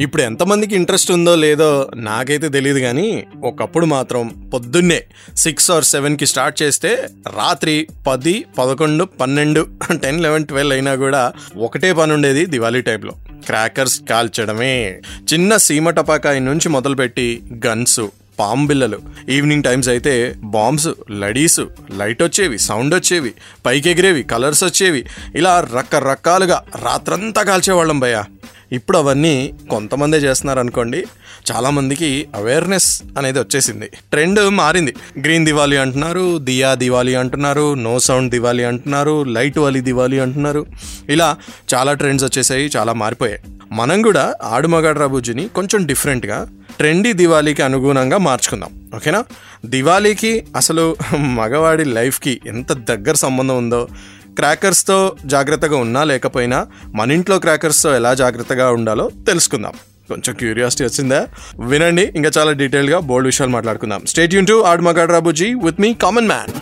ఇప్పుడు ఎంతమందికి ఇంట్రెస్ట్ ఉందో లేదో నాకైతే తెలియదు కానీ ఒకప్పుడు మాత్రం పొద్దున్నే సిక్స్ ఆర్ సెవెన్కి స్టార్ట్ చేస్తే రాత్రి పది పదకొండు పన్నెండు టెన్ లెవెన్ ట్వెల్వ్ అయినా కూడా ఒకటే పని ఉండేది దివాళీ టైంలో క్రాకర్స్ కాల్చడమే. చిన్న సీమ టపాకాయ నుంచి మొదలుపెట్టి గన్స్ పాంబిల్లలు ఈవినింగ్ టైమ్స్ అయితే బాంబ్స్ లడీస్ లైట్ వచ్చేవి సౌండ్ వచ్చేవి పైకి ఎగిరేవి కలర్స్ వచ్చేవి. ఇలా రకరకాలుగా రాత్రంతా కాల్చేవాళ్ళం భయ్య. ఇప్పుడు అవన్నీ కొంతమందే చేస్తున్నారు అనుకోండి చాలా మందికి అవేర్నెస్ అనేది వచ్చేసింది. ట్రెండ్ మారింది. గ్రీన్ దివాళీ అంటున్నారు దియా దివాళీ అంటున్నారు నో సౌండ్ దివాళీ అంటున్నారు లైట్ వాలి దివాళీ అంటున్నారు. ఇలా చాలా ట్రెండ్స్ వచ్చేసాయి చాలా మారిపోయాయి. మనం కూడా ఆడుమగాడు బుజ్జిని కొంచెం డిఫరెంట్గా ట్రెండీ దివాళీకి అనుగుణంగా మార్చుకుందాం. ఓకేనా? దివాళీకి అసలు మగవాడి లైఫ్కి ఎంత దగ్గర సంబంధం ఉందో క్రాకర్స్తో జాగ్రత్తగా ఉన్నా లేకపోయినా మన ఇంట్లో క్రాకర్స్తో ఎలా జాగ్రత్తగా ఉండాలో తెలుసుకుందాం. కొంచెం క్యూరియాసిటీ వచ్చిందా? వినండి ఇంకా చాలా డీటెయిల్గా బోల్డ్ విషయాలు మాట్లాడుకుందాం. స్టేట్ యూన్ టు ఆడు మగాడు రాబుజీ with me common man.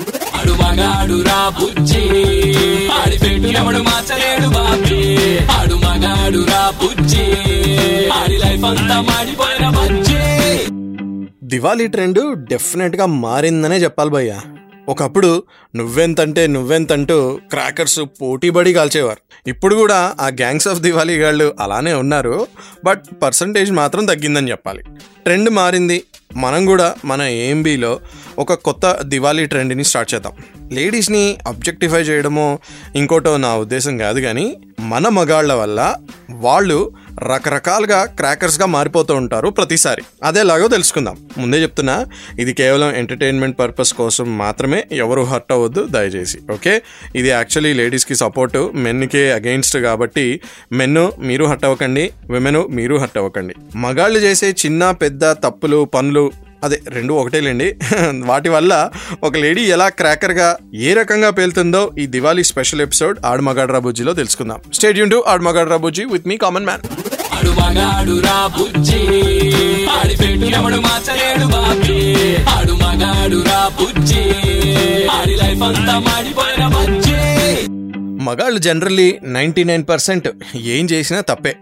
Diwali trend డెఫినెట్గా మారిందనే చెప్పాలి భయ్య. ఒకప్పుడు నువ్వెంతంటే నువ్వెంతంటూ క్రాకర్స్ పోటీబడి కాల్చేవారు. ఇప్పుడు కూడా ఆ గ్యాంగ్స్ ఆఫ్ దివాళీ గాళ్ళు అలానే ఉన్నారు బట్ పర్సంటేజ్ మాత్రం తగ్గిందని చెప్పాలి. ట్రెండ్ మారింది. మనం కూడా మన ఏఎంబీలో ఒక కొత్త దివాళీ ట్రెండ్ని స్టార్ట్ చేద్దాం. లేడీస్ని అబ్జెక్టిఫై చేయడమో ఇంకోటో నా ఉద్దేశం కాదు కానీ మన మగాళ్ళ వల్ల వాళ్ళు రకరకాలుగా క్రాకర్స్గా మారిపోతూ ఉంటారు ప్రతిసారి. అదేలాగో తెలుసుకుందాం. ముందే చెప్తున్నా ఇది కేవలం ఎంటర్టైన్మెంట్ పర్పస్ కోసం మాత్రమే ఎవరు హర్ట్ అవ్వద్దు దయచేసి. ఓకే? ఇది యాక్చువల్లీ లేడీస్కి సపోర్ట్ మెన్కే అగెయిన్స్ట్ కాబట్టి మెన్ మీరు హర్ట్ అవ్వకండి విమెన్ మీరు హర్ట్ అవ్వకండి. మగాళ్ళు చేసే చిన్న పెద్ద తప్పులు పనులు అదే రెండు ఒకటేలేండి. వాటి వల్ల ఒక లేడీ ఎలా క్రాకర్గా ఏ రకంగా పేలుతుందో ఈ దివాళీ స్పెషల్ ఎపిసోడ్ ఆడమగాడ్రా బుజ్జిలో తెలుసుకుందాం. స్టేడియం టు ఆడు బుజ్జి విత్ మీ కామన్ మ్యాన్. ఆడు మగాడు రా బుజ్జి. ఆడి పెట్టినప్పుడు మార్చలేడు బాబీ. ఆడు మగాడు రా బుజ్జి. ఆడి లైఫ్ అంతా మాడిపోయిన బుజ్జి. మగాళ్ళు జనరల్లీ నైంటీ నైన్ పర్సెంట్ ఏం చేసినా తప్పే.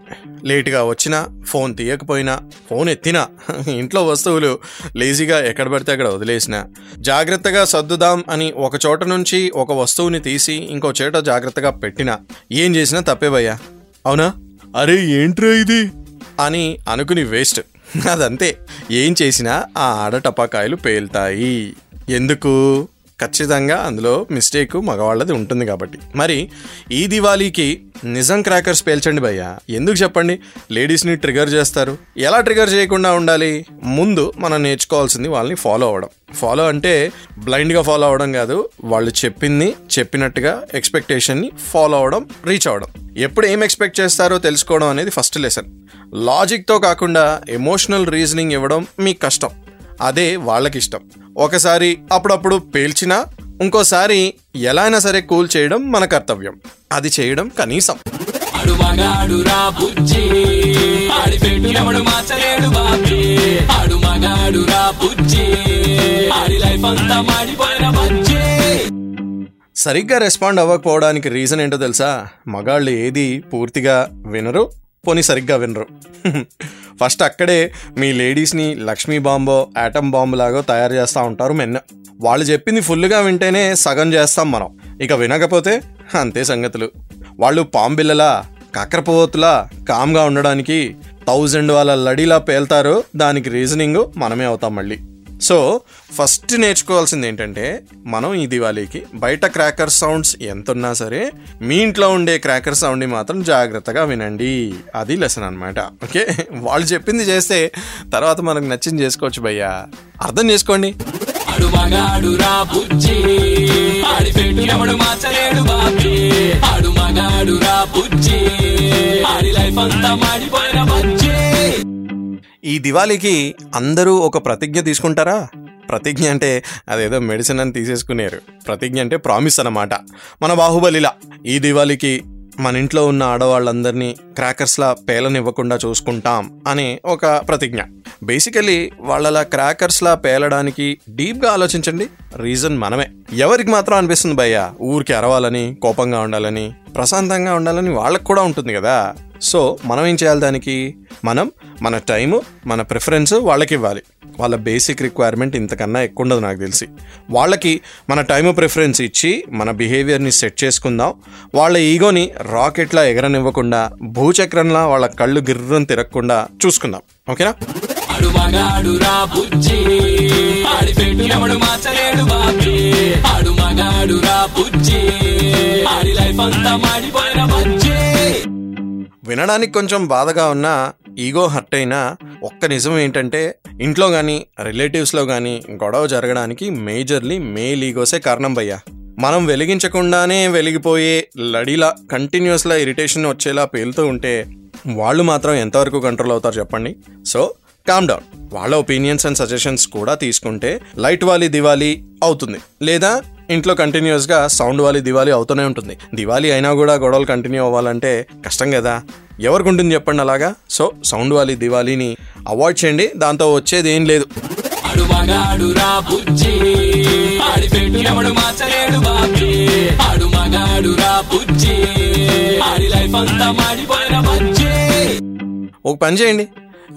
లేట్గా వచ్చినా ఫోన్ తీయకపోయినా ఫోన్ ఎత్తినా ఇంట్లో వస్తువులు లేజీగా ఎక్కడ పడితే అక్కడ వదిలేసినా. జాగ్రత్తగా సర్దుదాం అని ఒక చోట నుంచి ఒక వస్తువుని తీసి ఇంకో చోట జాగ్రత్తగా పెట్టినా. ఏం చేసినా తప్పే భయ్యా. అవునా? అరే ఏంట్రా ఇది? అని అనుకుని వేస్ట్. అదంతే. ఏం చేసినా ఆ ఆడ టపాకాయలు పేలుతాయి. ఎందుకు? ఖచ్చితంగా అందులో మిస్టేక్ మగవాళ్ళది ఉంటుంది కాబట్టి. మరి ఈ దివాళీకి నిజం క్రాకర్స్ పేల్చండి భయ్య. ఎందుకు చెప్పండి? లేడీస్ని ట్రిగర్ చేస్తారు. ఎలా ట్రిగర్ చేయకుండా ఉండాలి? ముందు మనం నేర్చుకోవాల్సింది వాళ్ళని ఫాలో అవ్వడం. ఫాలో అంటే బ్లైండ్గా ఫాలో అవ్వడం కాదు వాళ్ళు చెప్పింది చెప్పినట్టుగా ఎక్స్పెక్టేషన్ని ఫాలో అవ్వడం రీచ్ అవ్వడం ఎప్పుడు ఏం ఎక్స్పెక్ట్ చేస్తారో తెలుసుకోవడం అనేది ఫస్ట్ లెసన్. లాజిక్తో కాకుండా ఎమోషనల్ రీజనింగ్ ఇవ్వడం మీకు కష్టం. అదే వాళ్ళకి ఇష్టం ఒకసారి అప్పుడప్పుడు పేల్చినా ఇంకోసారి ఎలా అయినా సరే కూల్ చేయడం మన కర్తవ్యం. అది చేయడం కనీసం. వాడు మగాడు రా బుజ్జి. ఆడి పెట్టు ఎవడు మార్చలేడు బాబీ. ఆడు మగాడు రా బుజ్జి. ఆడి లైఫ్ అంతా మాడిపోయిన బజ్జి. సరిగ్గా రెస్పాండ్ అవ్వకపోవడానికి రీజన్ ఏంటో తెలుసా? మగాళ్ళు ఏది పూర్తిగా వినరు పోనీ సరిగ్గా వినరు. ఫస్ట్ అక్కడే మీ లేడీస్ని లక్ష్మీ బాంబో యాటమ్ బాంబు లాగో తయారు చేస్తూ ఉంటారు మెన్న వాళ్ళు చెప్పింది ఫుల్గా వింటేనే సగం చేస్తాం మనం. ఇక వినకపోతే అంతే సంగతులు. వాళ్ళు పాంబిల్లలా కక్రపోతులా కామ్గా ఉండడానికి థౌజండ్ వాళ్ళ లడీలా పేల్తారు దానికి రీజనింగ్ మనమే అవుతాం మళ్ళీ. సో ఫస్ట్ నేర్చుకోవాల్సింది ఏంటంటే మనం ఈ దివాళీకి బయట క్రాకర్ సౌండ్స్ ఎంత ఉన్నా సరే మీ ఇంట్లో ఉండే క్రాకర్ సౌండ్ని మాత్రం జాగ్రత్తగా వినండి. అది లెసన్ అనమాట ఓకే? వాళ్ళు చెప్పింది చేస్తే తర్వాత మనకు నచ్చింది చేసుకోవచ్చు భయ్యా. అర్థం చేసుకోండి. వాడు మగాడు రా బుజ్జి. ఆడి పెట్టు ఎవడు మార్చలేడు బాబీ. ఆడు మగాడు రా బుజ్జి. ఆడి లైఫ్ అంతా మాడిపోయిన బుజ్జి. ఈ దివాళీకి అందరూ ఒక ప్రతిజ్ఞ తీసుకుంటారా? ప్రతిజ్ఞ అంటే అదేదో మెడిసిన్ అని తీసేసుకునేరు. ప్రతిజ్ఞ అంటే ప్రామిస్ అన్నమాట. మన బాహుబలిలా. ఈ దివాళీకి మన ఇంట్లో ఉన్న ఆడవాళ్ళందరినీ క్రాకర్స్లా పేలనివ్వకుండా చూసుకుంటాం అనే ఒక ప్రతిజ్ఞ. బేసికలీ వాళ్ళలా క్రాకర్స్లా పేలడానికి డీప్గా ఆలోచించండి. రీజన్ మనమే. ఎవరికి మాత్రం అనిపిస్తుంది భయ్య ఊరికి అరవాలని కోపంగా ఉండాలని ప్రశాంతంగా ఉండాలని వాళ్ళకి కూడా ఉంటుంది కదా. సో మనం ఏం చేయాలి దానికి? మనం మన టైము మన ప్రిఫరెన్స్ వాళ్ళకి ఇవ్వాలి. వాళ్ళ బేసిక్ రిక్వైర్మెంట్ ఇంతకన్నా ఎక్కువ ఉండదు నాకు తెలిసి. వాళ్ళకి మన టైము ప్రిఫరెన్స్ ఇచ్చి మన బిహేవియర్ని సెట్ చేసుకుందాం. వాళ్ళ ఈగోని రాకెట్లా ఎగరనివ్వకుండా భూచక్రంలా వాళ్ళ కళ్ళు గిర్రం తిరగకుండా చూసుకుందాం. ఓకేనా ఆడు మగాడు రా బుజ్జి. ఆడి పెట్టు ఎవడు మార్చలేడు బాబీ. ఆడు మగాడు రా బుజ్జి. ఆడి లైఫ్ అంతా మాడిపోయిన బుజ్జి. వినడానికి కొంచెం బాధగా ఉన్నా ఈగో హర్ట్ అయినా ఒక్క నిజం ఏంటంటే ఇంట్లో కానీ రిలేటివ్స్లో కానీ గొడవ జరగడానికి మేజర్లీ మేల్ ఈగోసే కారణం భయ్యా. మనం వెలిగించకుండానే వెలిగిపోయే లడిలా కంటిన్యూస్లా ఇరిటేషన్ వచ్చేలా పేలుతూ ఉంటే వాళ్ళు మాత్రం ఎంతవరకు కంట్రోల్ అవుతారు చెప్పండి? సో కామ్ డౌన్ వాళ్ళ ఒపీనియన్స్ అండ్ సజెషన్స్ కూడా తీసుకుంటే లైట్ వాలి దివాలి అవుతుంది. లేదా ఇంట్లో కంటిన్యూస్గా సౌండ్ వాలి దివాలి అవుతూనే ఉంటుంది. దివాలి అయినా కూడా గొడవలు కంటిన్యూ అవ్వాలంటే కష్టం కదా. ఎవరికి ఉంటుంది చెప్పండి అలాగా? సో సౌండ్ వాలి దివాళీని అవాయిడ్ చేయండి. దాంతో వచ్చేది ఏం లేదు. ఒక పని చేయండి.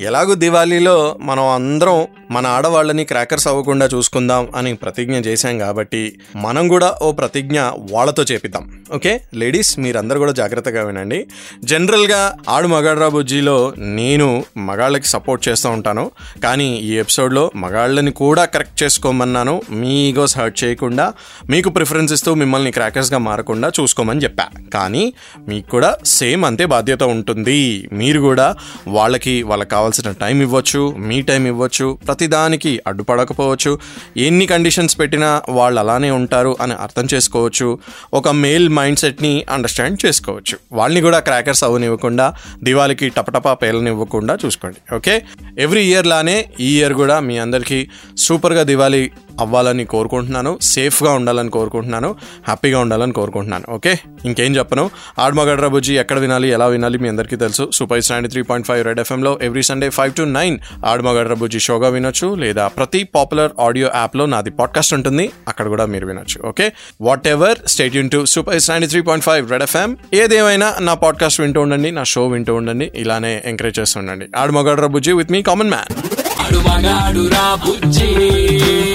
ఎలాగో దివాళీలో మనం అందరం మన ఆడవాళ్ళని క్రాకర్స్ అవ్వకుండా చూసుకుందాం అని ప్రతిజ్ఞ చేశాం కాబట్టి మనం కూడా ఓ ప్రతిజ్ఞ వాళ్ళతో చేపిద్దాం. ఓకే? లేడీస్ మీరందరూ కూడా జాగ్రత్తగా వినండి. జనరల్గా ఆడు మగాడ్రా బుజ్జిలో నేను మగాళ్ళకి సపోర్ట్ చేస్తూ ఉంటాను. కానీ ఈ ఎపిసోడ్లో మగాళ్ళని కూడా కరెక్ట్ చేసుకోమన్నాను. మీ ఈగోస్ హర్ట్ చేయకుండా మీకు ప్రిఫరెన్స్ ఇస్తూ మిమ్మల్ని క్రాకర్స్గా మారకుండా చూసుకోమని చెప్పా. కానీ మీకు కూడా సేమ్ అంతే బాధ్యత ఉంటుంది. మీరు కూడా వాళ్ళకి వాళ్ళకి కావాల్సిన టైం ఇవ్వచ్చు మీ టైం ఇవ్వచ్చు ప్రతిదానికి అడ్డుపడకపోవచ్చు ఎన్ని కండిషన్స్ పెట్టినా వాళ్ళు అలానే ఉంటారు అని అర్థం చేసుకోవచ్చు ఒక మేల్ మైండ్ సెట్ని అండర్స్టాండ్ చేసుకోవచ్చు. వాళ్ళని కూడా క్రాకర్స్ అవ్వనివ్వకుండా దివాళికి టపటపా పేలనివ్వకుండా చూసుకోండి ఓకే? ఎవ్రీ ఇయర్ లానే ఈ ఇయర్ కూడా మీ అందరికీ సూపర్గా దివాళీ అవ్వాలని కోరుకుంటున్నాను సేఫ్గా ఉండాలని కోరుకుంటున్నాను హ్యాపీగా ఉండాలని కోరుకుంటున్నాను. ఓకే ఇంకేం చెప్పను? ఆడమగడ్ర బుజ్జి ఎక్కడ వినాలి ఎలా వినాలి మీ అందరికీ తెలుసు. Super stand three point five red ఎఫ్ఎంలో every Sunday five to nine ఆడమగడ్ర బుజ్జి షోగా వినొచ్చు లేదా ప్రతి పాపులర్ ఆడియో యాప్లో నాది పాడ్కాస్ట్ ఉంటుంది అక్కడ కూడా మీరు వినొచ్చు. Okay whatever stay tune to super is ninety three point five red FM ఏదేమైనా నా పాడ్కాస్ట్ వింటూ ఉండండి నా షో వింటూ ఉండండి ఇలానే ఎంకరేజ్ చేస్తుండండి ఆడమగడ్ర బుజ్జి విత్ మీ కామన్ మ్యాన్ ఆడు మగాడు రా బుజ్జి.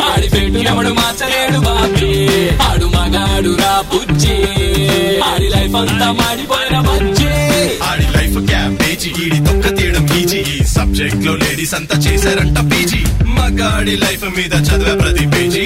ఆడి పెట్టు ఎవడు మార్చలేడు బాబీ. ఆడు మగాడు రా బుజ్జి. ఆడి లైఫ్ అంతా మాడిపోయిన బుజ్జి. ఆడి లైఫ్ క్యాబేజీ ఈడి తొక్క తీయడం పీజీ ఈ సబ్జెక్ట్లో లేడీస్ అంతా చేశారంట పీజీ. మగాడి లైఫ్ మీద చదివే ప్రతి పేజీ.